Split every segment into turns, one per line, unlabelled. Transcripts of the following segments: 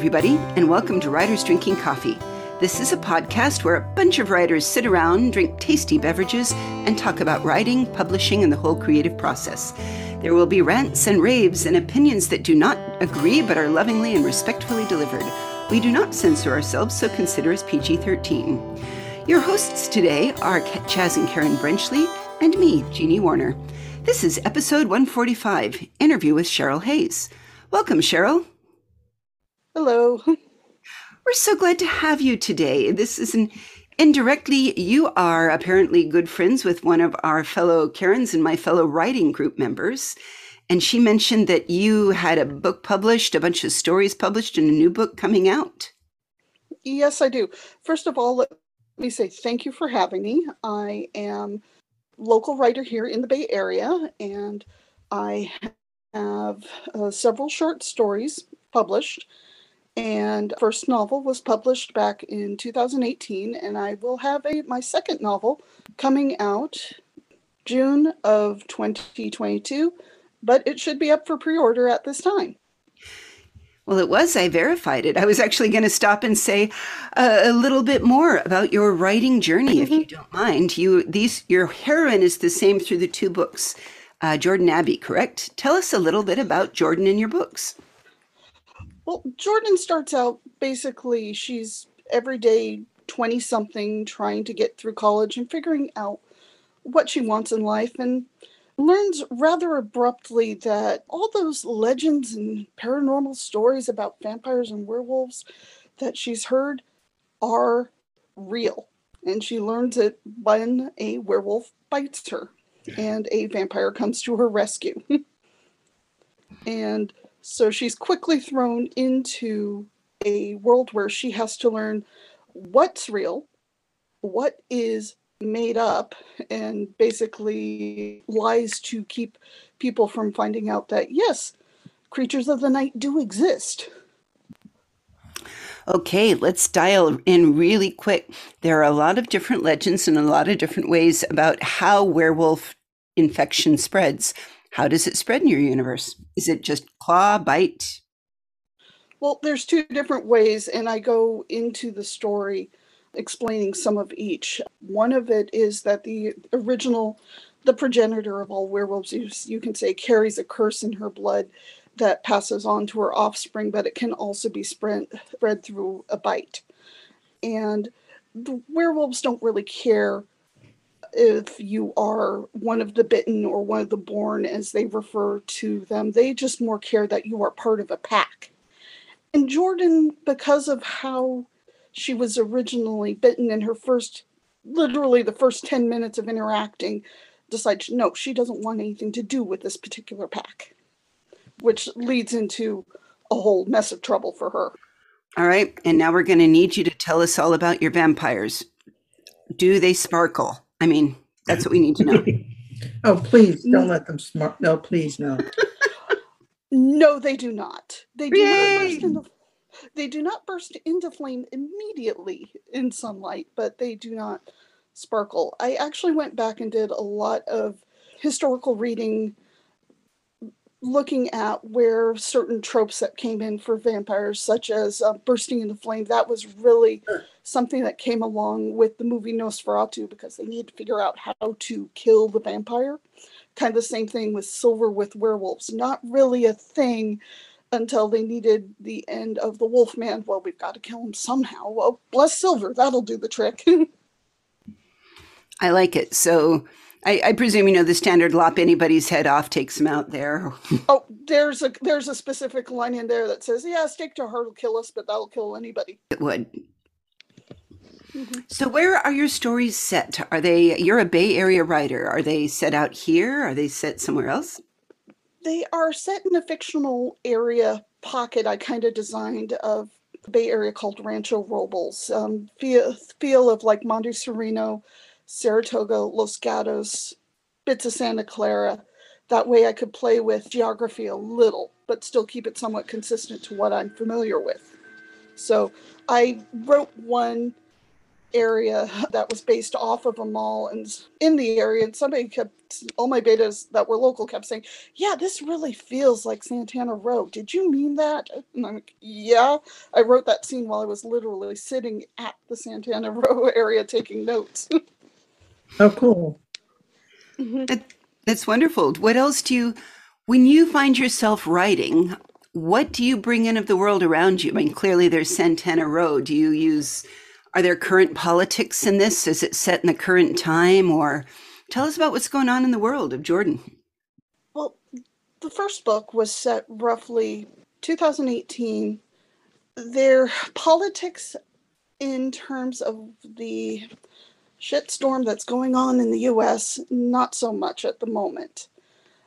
everybody, and welcome to Writers Drinking Coffee. This is a podcast where a bunch of writers sit around, drink tasty beverages, and talk about writing, publishing, and the whole creative process. There will be rants and raves and opinions that do not agree but are lovingly and respectfully delivered. We do not censor ourselves, so consider us PG 13. Your hosts today are Chaz and Karen Brenchley, and me, Jeannie Warner. This is episode 145 Interview with Sheryl Hayes. Welcome, Sheryl.
Hello.
We're so glad to have you today. This is an indirectly, you are apparently good friends with one of our fellow Karens and my fellow writing group members. And she mentioned that you had a book published, a bunch of stories published, and a new book coming out.
Yes, I do. First of all, let me say thank you for having me. I am local writer here in the Bay Area, and I have uh, several short stories published and first novel was published back in 2018 and i will have a my second novel coming out june of 2022 but it should be up for pre-order at this time
well, it was. I verified it. I was actually going to stop and say uh, a little bit more about your writing journey, mm-hmm. if you mm-hmm. don't mind. You, these, your heroine is the same through the two books. Uh, Jordan Abbey, correct? Tell us a little bit about Jordan in your books.
Well, Jordan starts out basically she's everyday 20 something trying to get through college and figuring out what she wants in life and learns rather abruptly that all those legends and paranormal stories about vampires and werewolves that she's heard are real. And she learns it when a werewolf bites her and a vampire comes to her rescue. and so she's quickly thrown into a world where she has to learn what's real, what is made up, and basically lies to keep people from finding out that, yes, creatures of the night do exist.
Okay, let's dial in really quick. There are a lot of different legends and a lot of different ways about how werewolf infection spreads. How does it spread in your universe? Is it just claw, bite?
Well, there's two different ways, and I go into the story explaining some of each. One of it is that the original, the progenitor of all werewolves, you, can say, carries a curse in her blood that passes on to her offspring, but it can also be spread, spread through a bite. And the werewolves don't really care if you are one of the bitten or one of the born, as they refer to them. They just more care that you are part of a pack. And Jordan, because of how she was originally bitten in her first, literally the first 10 minutes of interacting, decides no, she doesn't want anything to do with this particular pack, which leads into a whole mess of trouble for her.
All right. And now we're going to need you to tell us all about your vampires. Do they sparkle? I mean, that's what we need to know.
oh, please don't let them smart. No, please, no.
no, they do not. They do Yay! not burst into. They do not burst into flame immediately in sunlight, but they do not sparkle. I actually went back and did a lot of historical reading looking at where certain tropes that came in for vampires, such as uh, bursting into flame, that was really something that came along with the movie Nosferatu because they needed to figure out how to kill the vampire. Kind of the same thing with Silver with werewolves. Not really a thing until they needed the end of the Wolfman. Well, we've got to kill him somehow. Well, bless Silver, that'll do the trick.
I like it. So I, I, presume you know the standard lop anybody's head off takes them out there.
oh, there's a there's a specific line in there that says, "Yeah, stick to her will kill us, but that'll kill anybody."
It would. Mm-hmm. So, where are your stories set? Are they? You're a Bay Area writer. Are they set out here? Are they set somewhere else?
They are set in a fictional area pocket I kind of designed of the Bay Area called Rancho Robles. Um, feel feel of like Monte Sereno Saratoga, Los Gatos, bits of Santa Clara. That way I could play with geography a little, but still keep it somewhat consistent to what I'm familiar with. So I wrote one area that was based off of a mall and in the area and somebody kept all my betas that were local kept saying yeah this really feels like santana row did you mean that and i'm like yeah i wrote that scene while i was literally sitting at the santana row area taking notes
oh cool
mm-hmm. that, that's wonderful what else do you when you find yourself writing what do you bring in of the world around you i mean clearly there's santana row do you use are there current politics in this? Is it set in the current time? Or tell us about what's going on in the world of Jordan.
Well, the first book was set roughly 2018. Their politics in terms of the shitstorm that's going on in the US, not so much at the moment.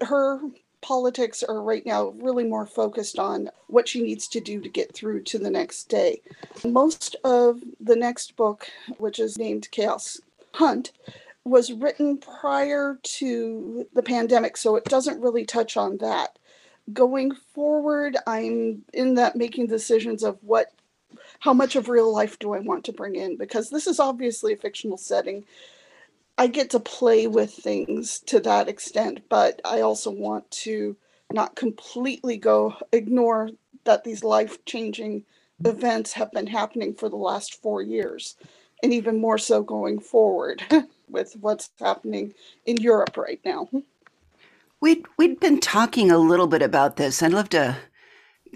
Her politics are right now really more focused on what she needs to do to get through to the next day. Most of the next book, which is named Chaos Hunt, was written prior to the pandemic, so it doesn't really touch on that. Going forward, I'm in that making decisions of what how much of real life do I want to bring in because this is obviously a fictional setting I get to play with things to that extent, but I also want to not completely go ignore that these life changing events have been happening for the last four years, and even more so going forward with what's happening in Europe right now.
We'd we'd been talking a little bit about this. I'd love to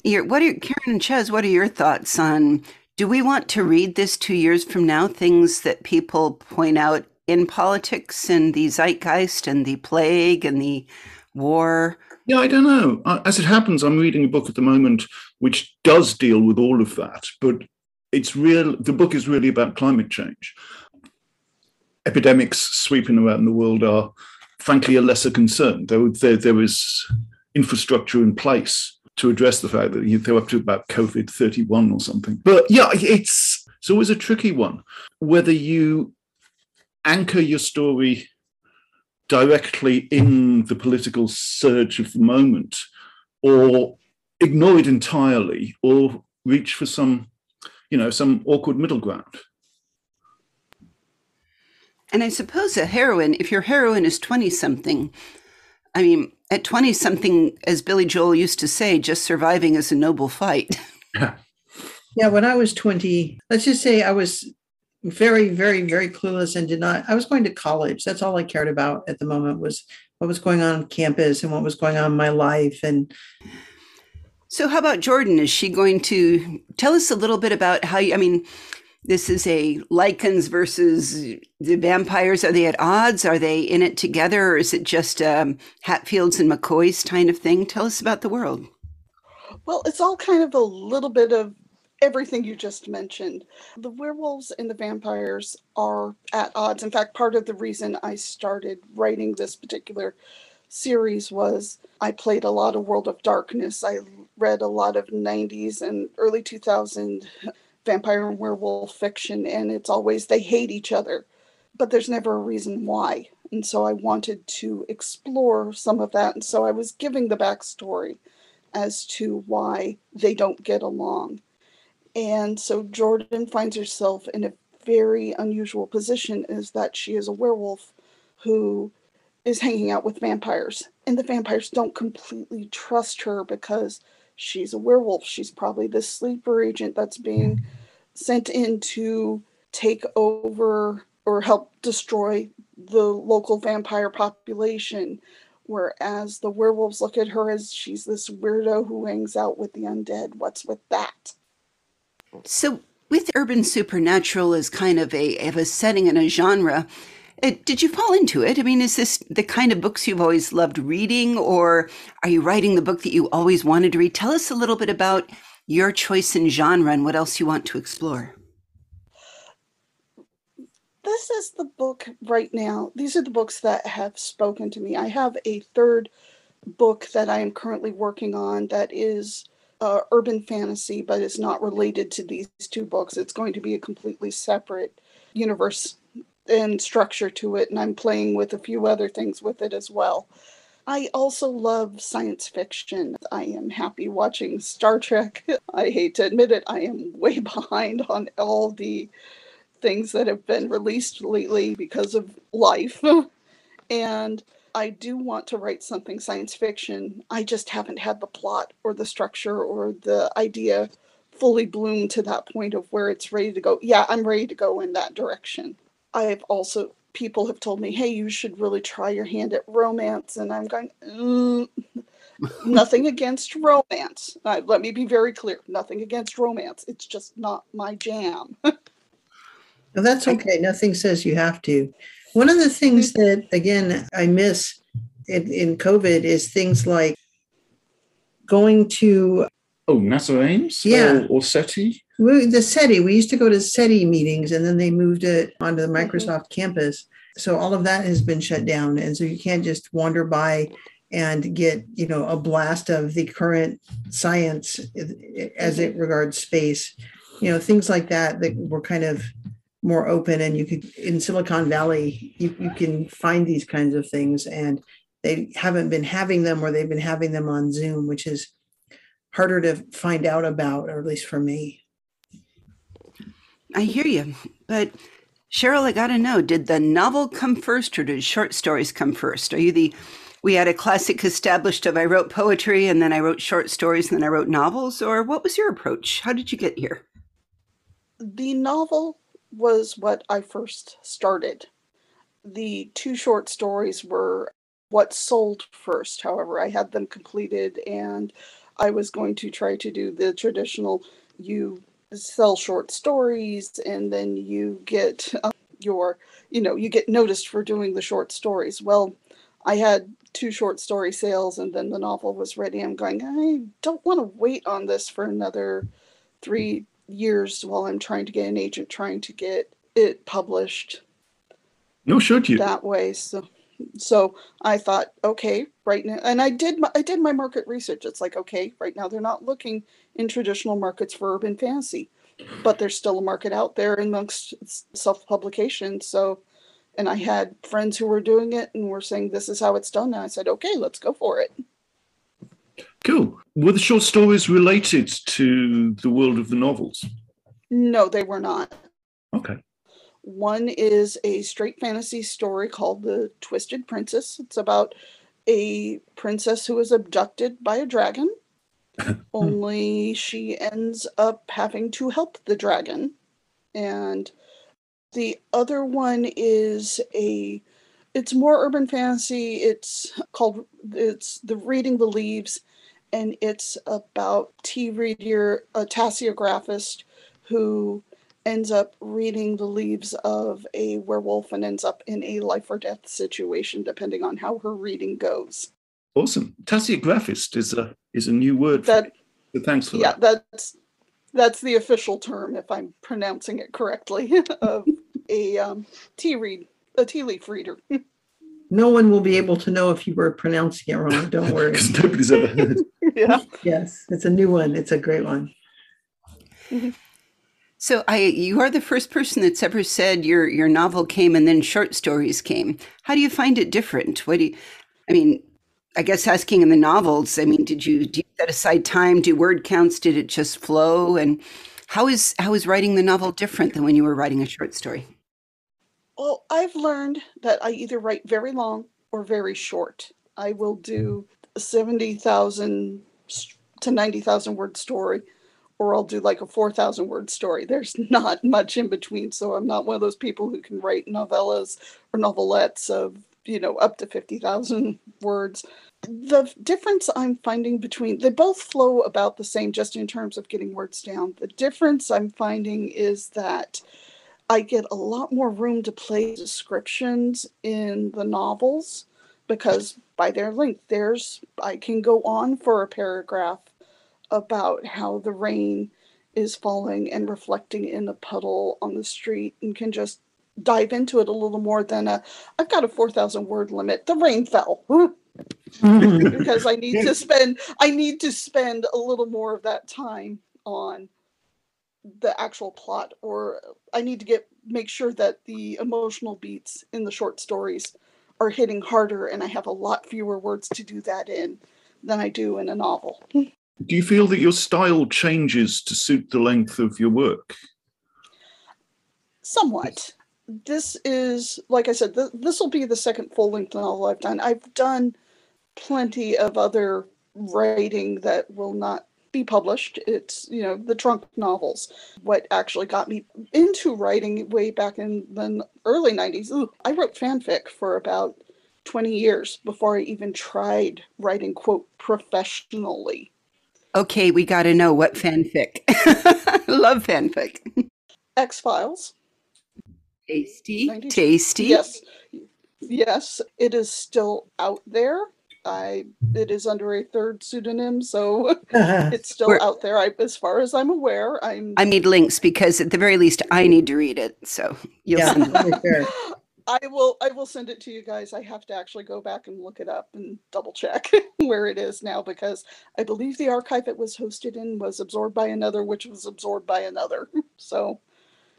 hear what are Karen and Chaz, what are your thoughts on do we want to read this two years from now? Things that people point out in politics and the zeitgeist and the plague and the war?
Yeah, I don't know. As it happens, I'm reading a book at the moment which does deal with all of that, but it's real. The book is really about climate change. Epidemics sweeping around the world are, frankly, a lesser concern. There, there, there is infrastructure in place to address the fact that they're up to about COVID 31 or something. But yeah, it's, it's always a tricky one. Whether you anchor your story directly in the political surge of the moment or ignore it entirely or reach for some you know some awkward middle ground
and i suppose a heroine if your heroine is 20 something i mean at 20 something as billy joel used to say just surviving is a noble fight
yeah yeah when i was 20 let's just say i was very, very, very clueless and did not. I was going to college. That's all I cared about at the moment was what was going on, on campus and what was going on in my life. And
so, how about Jordan? Is she going to tell us a little bit about how you? I mean, this is a Lycans versus the vampires. Are they at odds? Are they in it together, or is it just um, Hatfields and McCoys kind of thing? Tell us about the world.
Well, it's all kind of a little bit of everything you just mentioned. The werewolves and the vampires are at odds. In fact, part of the reason I started writing this particular series was I played a lot of World of Darkness. I read a lot of 90s and early 2000 vampire and werewolf fiction, and it's always they hate each other, but there's never a reason why. And so I wanted to explore some of that. And so I was giving the backstory as to why they don't get along. And so Jordan finds herself in a very unusual position is that she is a werewolf who is hanging out with vampires. And the vampires don't completely trust her because she's a werewolf. She's probably the sleeper agent that's being hmm. Sent in to take over or help destroy the local vampire population. Whereas the werewolves look at her as she's this weirdo who hangs out with the undead. What's with that?
So, with urban supernatural as kind of a of a setting and a genre, it, uh, did you fall into it? I mean, is this the kind of books you've always loved reading, or are you writing the book that you always wanted to read? Tell us a little bit about your choice in genre and what else you want to explore.
This is the book right now. These are the books that have spoken to me. I have a third book that I am currently working on that is uh, urban fantasy, but it's not related to these two books. It's going to be a completely separate universe and structure to it, and I'm playing with a few other things with it as well. I also love science fiction. I am happy watching Star Trek. I hate to admit it, I am way behind on all the things that have been released lately because of life. and I do want to write something science fiction. I just haven't had the plot or the structure or the idea fully bloom to that point of where it's ready to go. Yeah, I'm ready to go in that direction. I've also people have told me, "Hey, you should really try your hand at romance," and I'm going, mm, nothing against romance. Uh, let me be very clear: nothing against romance. It's just not my jam.
well, that's okay. Nothing says you have to. One of the things that, again, I miss in, in COVID is things like going to
Oh, NASA Ames?
Yeah.
Or, or SETI?
We, the SETI. We used to go to SETI meetings and then they moved it onto the
Mhm.
Microsoft campus. So all of that has been shut down. And so you can't just wander by and get, you know, a blast of the current science as it regards space. You know, things like that that were kind of more open and you could in Silicon Valley, you, you can find these kinds of things and they haven't been having them or they've been having them on Zoom, which is harder to find out about, or at least for me.
I hear you. But Sheryl, I got to know did the novel come first or did short stories come first? Are you the we had a classic established of I wrote poetry and then I wrote short stories and then I wrote novels, or what was your approach? How did you get here?
the novel was what I first started. The two short stories were what sold first. However, I had them completed and I was going to try to do the traditional you sell short stories and then you get uh, your, you know, you get noticed for doing the short stories. Well, I had two short story sales and then the novel was ready. I'm going, I don't want to wait on this for another three years while I'm trying to get an agent trying to get it published
No, should you?
that way. So so I thought, okay, right now and I did my, I did my market research. It's like, okay, right now they're not looking in traditional markets for urban fantasy, but there's still a market out there amongst self-publication. So and I had friends who were doing it and were saying this is how it's done. And I said, okay, let's go for it.
Cool. Were the short stories related to the world of the novels?
No, they were not.
Okay.
One is a straight fantasy story called The Twisted Princess. It's about a princess who is abducted by a dragon, Hmm. only she ends up having to help the dragon. And the other one is a it's more urban fantasy. It's called it's the Reading the Leaves and it's about tea reader a tasseographist who ends up reading the leaves of a werewolf and ends up in a life or death situation depending on how her reading goes.
Awesome. Tasseographist is a is a new word. For
That.
So thanks for
yeah,
that.
that's that's the official term if I'm pronouncing it correctly of a um, tea read a tea leaf reader.
No one will be able to know if you were pronouncing it wrong. Don't worry.
Because nobody's ever heard.
yeah.
yes, it's a new one. It's a great one.
So I you are the first person that's ever said your your novel came and then short stories came. How do you find it different? What do you I mean, I guess asking in the novels, I mean, did you do you set aside time, do word counts, did it just flow? And how is how is writing the novel different than when you were writing a short story?
Well, I've learned that I either write very long or very short. I will do hmm. a 70,000 s- to 90,000 word story, or I'll do like a 4,000 word story. There's not much in between. So I'm not one of those people who can write novellas or novelettes of, you know, up to 50,000 words. The difference I'm finding between, they both flow about the same just in terms of getting words down. The difference I'm finding is that I get a lot more room to play descriptions in the novels because by their length, there's I can go on for a paragraph about how the rain is falling and reflecting in a puddle on the street and can just dive into it a little more than a I've got a 4,000 word limit. The rain fell mm-hmm. because I need to spend I need to spend a little more of that time on the actual plot or I need to get make sure that the emotional beats in the short stories are hitting harder and I have a lot fewer words to do that in than I do in a novel.
Do you feel that your style changes to suit the length of your work?
Somewhat. This is, like I said, th- this will be the second full length novel I've done. I've done plenty of other writing that will not be published. It's, you know, the trunk novels. What actually got me into writing way back in the early 90s, ooh, I wrote fanfic for about 20 years before I even tried writing, quote, professionally.
Okay, we got to know what fanfic. I love fanfic.
X Files.
Tasty.
90s.
Tasty.
Yes. Yes, it is still out there. I it is under a third pseudonym, so it's still
We're-
out there. I, as far as I'm aware, I'm
I need links because at the very least I need to read it. So you'll
yeah,
send them.
totally.
I will I will send it to you guys. I have to actually go back and look it up and double check where it is now because I believe the archive it was hosted in was absorbed by another, which was absorbed by another. So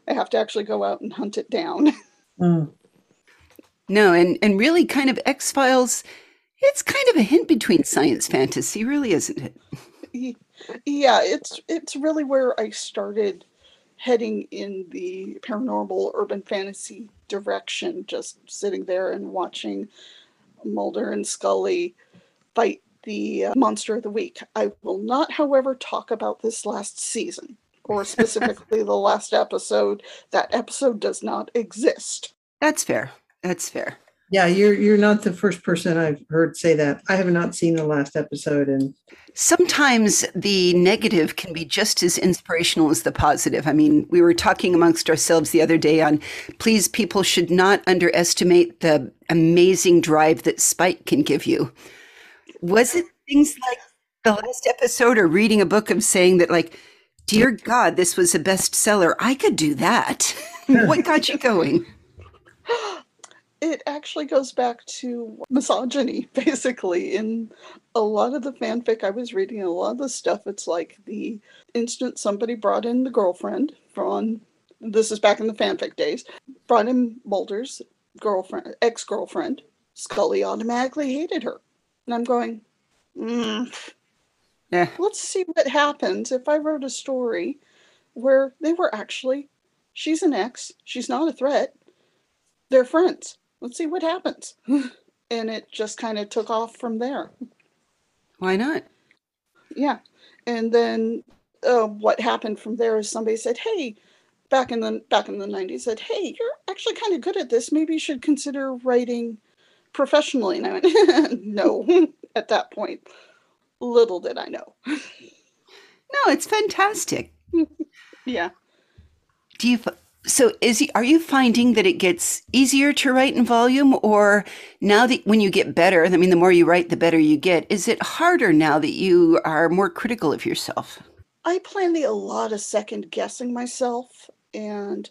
I have to actually go out and hunt it down.
Mm.
No, and and really kind of X Files. It's kind of a hint between science fantasy, really, isn't it?
yeah, it's it's really where I started heading in the paranormal urban fantasy direction, just sitting there and watching Mulder and Scully fight the uh, monster of the week. I will not, however, talk about this last season or specifically the last episode. That episode does not exist.
That's fair. That's fair.
Yeah, you're you're not the first person I've heard say that. I have not seen the last episode, and
Sometimes the negative can be just as inspirational as the positive. I mean, we were talking amongst ourselves the other day on please, people should not underestimate the amazing drive that Spike can give you. Was it things like the last episode or reading a book of saying that, like, dear God, this was a bestseller? I could do that. what got you going?
It actually goes back to misogyny, basically. In a lot of the fanfic I was reading, a lot of the stuff, it's like the instant somebody brought in the girlfriend from, this is back in the fanfic days, brought in Mulder's girlfriend, ex girlfriend, Scully automatically hated her. And I'm going, mm,
Yeah.
let's see what happens if I wrote a story where they were actually, she's an ex, she's not a threat, they're friends. Let's see what happens. and it just kind of took off from there.
Why not?
Yeah. And then uh, what happened from there is somebody said, "Hey, back in the back in the '90s, said, hey, you're actually kind of good at this. Maybe you should consider writing professionally." And I went, "No." at that point, little did I know.
No, it's fantastic.
Yeah.
Do you so is are you finding that it gets easier to write in volume or now that when you get better, I mean the more you write the better you get, is it harder now that you are more critical of yourself?
I play a lot of second guessing myself, and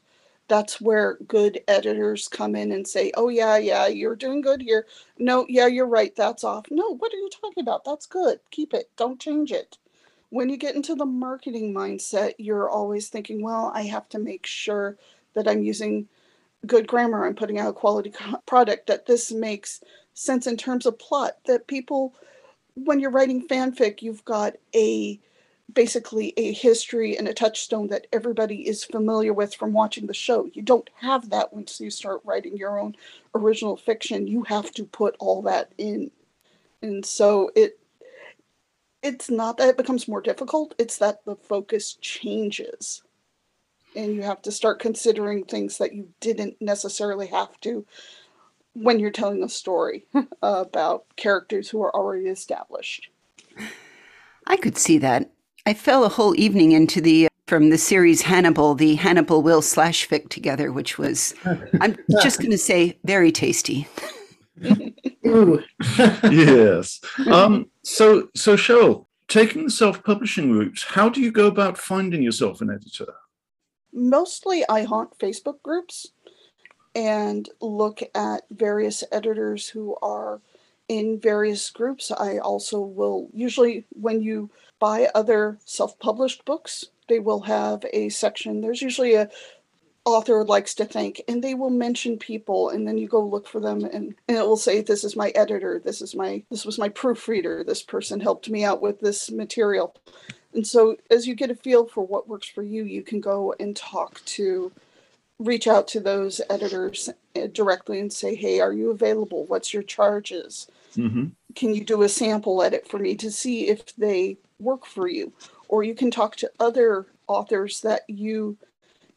that's where good editors come in and say, "Oh yeah, yeah, you're doing good here. No, yeah, you're right. That's off. No, what are you talking about? That's good. Keep it. Don't change it." When you get into the marketing mindset, you're always thinking, "Well, I have to make sure that I'm using good grammar. I'm putting out a quality product. That this makes sense in terms of plot. That people, when you're writing fanfic, you've got a basically a history and a touchstone that everybody is familiar with from watching the show. You don't have that once you start writing your own original fiction. You have to put all that in. And so it it's not that it becomes more difficult, it's that the focus changes. And you have to start considering things that you didn't necessarily have to when you're telling a story about characters who are already established.
I could see that. I fell a whole evening into the from the series Hannibal, the Hannibal Will slash fic together, which was I'm just going to say very tasty.
ooh,
yes. Um, so, so Sheryl, taking the self-publishing route, how do you go about finding yourself an editor?
mostly I haunt Facebook groups and look at various editors who are in various groups. I also will usually, when you buy other self published books, they will have a section. There's usually a author likes to thank and they will mention people and then you go look for them and, and it will say this is my editor this is my this was my proofreader this person helped me out with this material and so as you get a feel for what works for you, you can go and talk to reach out to those editors uh, directly and say, hey, are you available? What's your charges?
hmm
Can you do a sample edit for me to see if they work for you? Or you can talk to other authors that you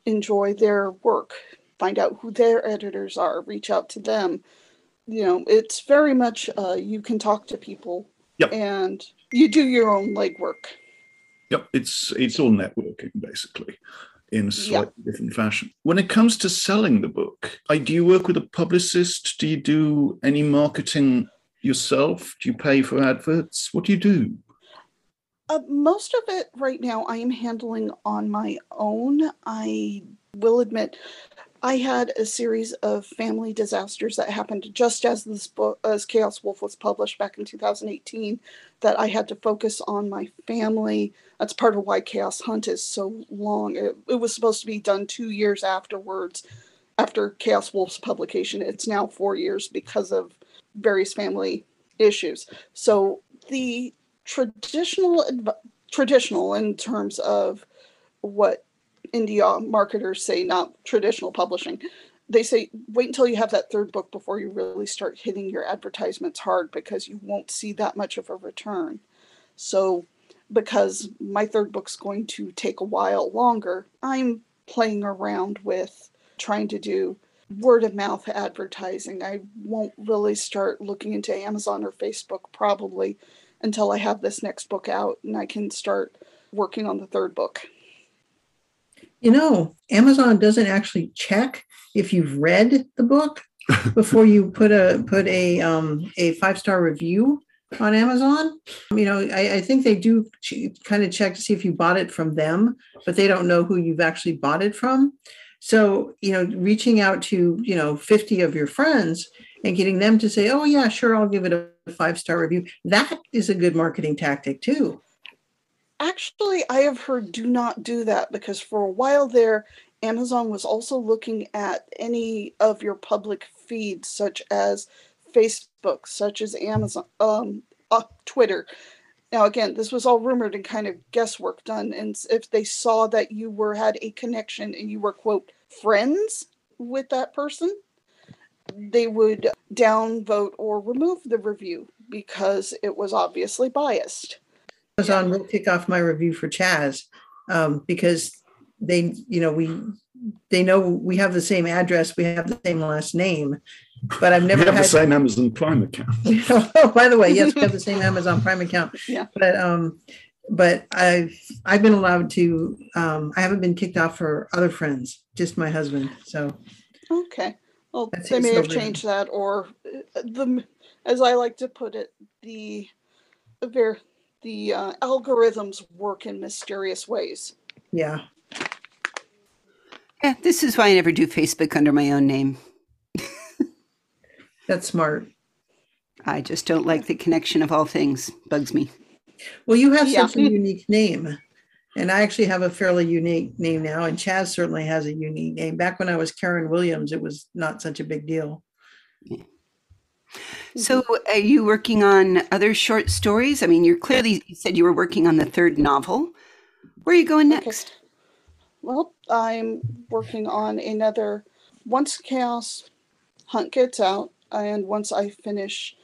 enjoy their work, find out who their editors are, reach out to them. You know, it's very much uh, you can talk to people
Yep.
and you do your own legwork.
Yep, it's it's all networking basically, in a slightly different fashion. When it comes to selling the book, I, do you work with a publicist? Do you do any marketing yourself? Do you pay for adverts? What do you do?
Uh, most of it right now I am handling on my own. I will admit I had a series of family disasters that happened just as this book, as Chaos Wolf was published back in 2018, that I had to focus on my family. That's part of why Chaos Hunt is so long. It, it was supposed to be done two years afterwards, after Chaos Wolf's publication. It's now four years because of various family issues. So the traditional traditional in terms of what indie marketers say not traditional publishing. They say wait until you have that third book before you really start hitting your advertisements hard because you won't see that much of a return. So because my third book's going to take a while longer i'm playing around with trying to do word of mouth advertising. I won't really start looking into amazon or facebook probably until I have this next book out and I can start working on the third book.
You know, Amazon doesn't actually check if you've read the book before you put a put a um, a five star review on Amazon. You know, I, I think they do ch- kind of check to see if you bought it from them, but they don't know who you've actually bought it from. So, you know, reaching out to, you know, 50 of your friends and getting them to say, oh, yeah, sure, I'll give it a five star review, that is a good marketing tactic too.
Actually, I have heard do not do that because for a while there, Amazon was also looking at any of your public feeds, such as Facebook, such as Amazon, um, uh, Twitter. Now, again, this was all rumored and kind of guesswork done. And if they saw that you were had a connection and you were quote friends with that person, they would downvote or remove the review because it was obviously biased.
Amazon will kick off my review for Chaz um, because they, you know, we they know we have the same address, we have the same last name, but I've never
we have
had.
the same Amazon Prime account.
oh, by the way, yes, we have the same Amazon Prime account.
Yeah.
But um, but I've I've been allowed to. Um, I haven't been kicked off for other friends, just my husband. So
Okay. Well,
That's
they may have
Sylvia.
changed that, or uh, the, as I like to put it, the ver- the uh, algorithms work in mysterious ways.
yeah,
Yeah, this is why I never do Facebook under my own name.
that's smart.
I just don't like the connection of all things. Bugs me.
Well, you have
Yeah.
such a unique name. And I actually have a fairly unique name now. And Chaz certainly has a unique name. Back when I was Karen Williams, it was not such a big deal.
So, are you working on other short stories? I mean, you're clearly you said you were working on the third novel. Where are you going
Okay.
next?
Well, I'm working on another. Once Chaos Hunt gets out, and once I finish,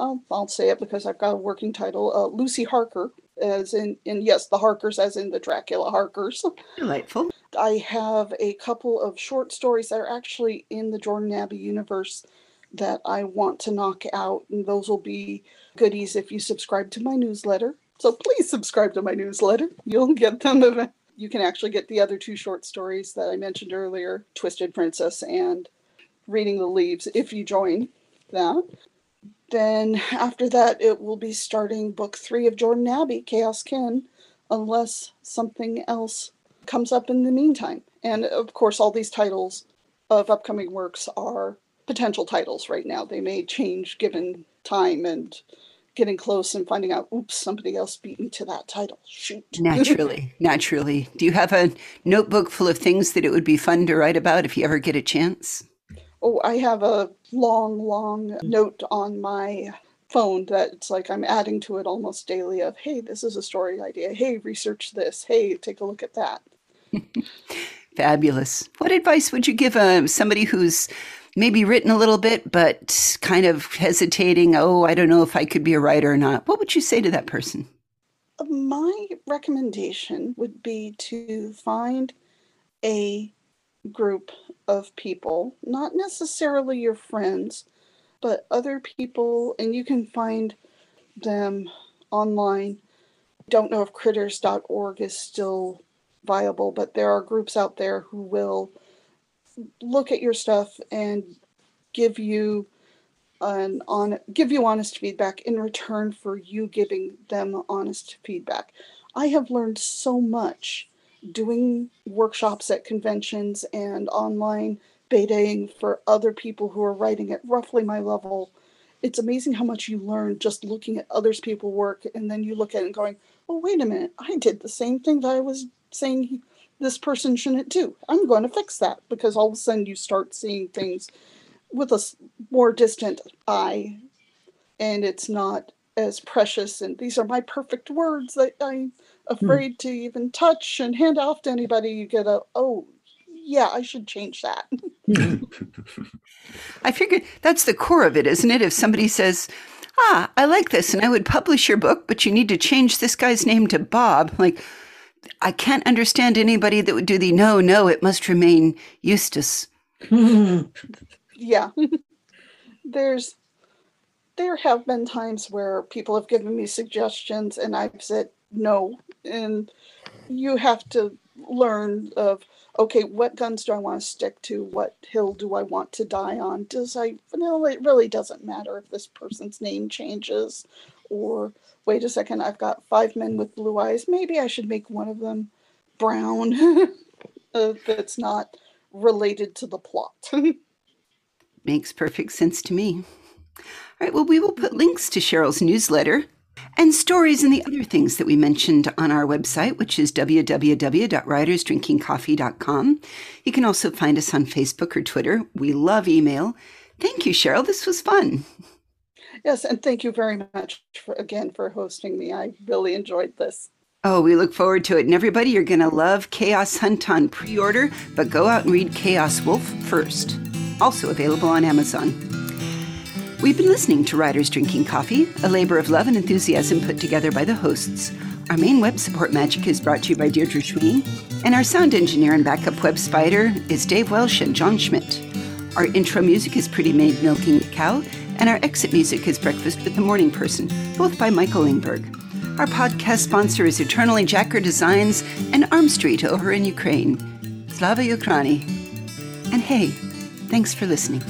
I'll, I'll say it because I've got a working title. Uh, Lucy Harker, as in, in yes, the Harkers, as in the Dracula Harkers.
Delightful.
I have a couple of short stories that are actually in the Jordan Abbey universe that I want to knock out, and those will be goodies if you subscribe to my newsletter. So please subscribe to my newsletter. You'll get them. Of, you can actually get the other two short stories that I mentioned earlier, Twisted Princess and Reading the Leaves, if you join that. Then after that, it will be starting book three of Jordan Abbey, Chaos Kin, unless something else comes up in the meantime. And of course, all these titles of upcoming works are potential titles right now. They may change given time and getting close and finding out, oops, somebody else beat me to that title. Shoot.
Naturally, naturally. Do you have a notebook full of things that it would be fun to write about if you ever get a chance?
Oh, I have a long, long note on my phone that it's like I'm adding to it almost daily of, hey, this is a story idea. Hey, research this. Hey, take a look at that.
Fabulous. What advice would you give uh, somebody who's maybe written a little bit, but kind of hesitating? Oh, I don't know if I could be a writer or not. What would you say to that person?
My recommendation would be to find a group of people, not necessarily your friends, but other people, and you can find them online. Don't know if critters.org is still viable, but there are groups out there who will look at your stuff and give you an on give you honest feedback in return for you giving them honest feedback. I have learned so much doing workshops at conventions and online betaing for other people who are writing at roughly my level. It's amazing how much you learn just looking at others people work and then you look at it and going, "Oh, wait a minute. I did the same thing that I was saying this person shouldn't do. I'm going to fix that." Because all of a sudden you start seeing things with a more distant eye and it's not as precious and these are my perfect words that I'm afraid hmm. to even touch and hand off to anybody you get a oh yeah I should change that.
I figured that's the core of it, isn't it? If somebody says, "Ah, I like this and I would publish your book, but you need to change this guy's name to Bob." Like I can't understand anybody that would do the no, no, it must remain Eustace.
yeah. There's there have been times where people have given me suggestions and I've said no. And you have to learn of okay, what guns do I want to stick to? What hill do I want to die on? Does I no, it really doesn't matter if this person's name changes or wait a second, I've got five men with blue eyes. Maybe I should make one of them brown. uh, that's not related to the plot.
Makes perfect sense to me. All right, well, we will put links to Sheryl's newsletter and stories and the other things that we mentioned on our website, which is www.writersdrinkingcoffee.com. You can also find us on Facebook or Twitter. We love email. Thank you, Sheryl. This was fun.
Yes, and thank you very much for, again for hosting me. I really enjoyed this.
Oh, we look forward to it. And everybody, you're going to love Chaos Hunt on pre order, but go out and read Chaos Wolf first also available on Amazon. We've been listening to Writers Drinking Coffee, a labor of love and enthusiasm put together by the hosts. Our main web support magic is brought to you by Deirdre Schween, and our sound engineer and backup web spider is Dave Welsh and John Schmidt. Our intro music is Pretty Maid Milking Cow, and our exit music is Breakfast with the Morning Person, both by Michael Ingberg. Our podcast sponsor is Eternally Jacker Designs and Arm Street over in Ukraine. Slava Ukraini. And hey, Thanks for listening.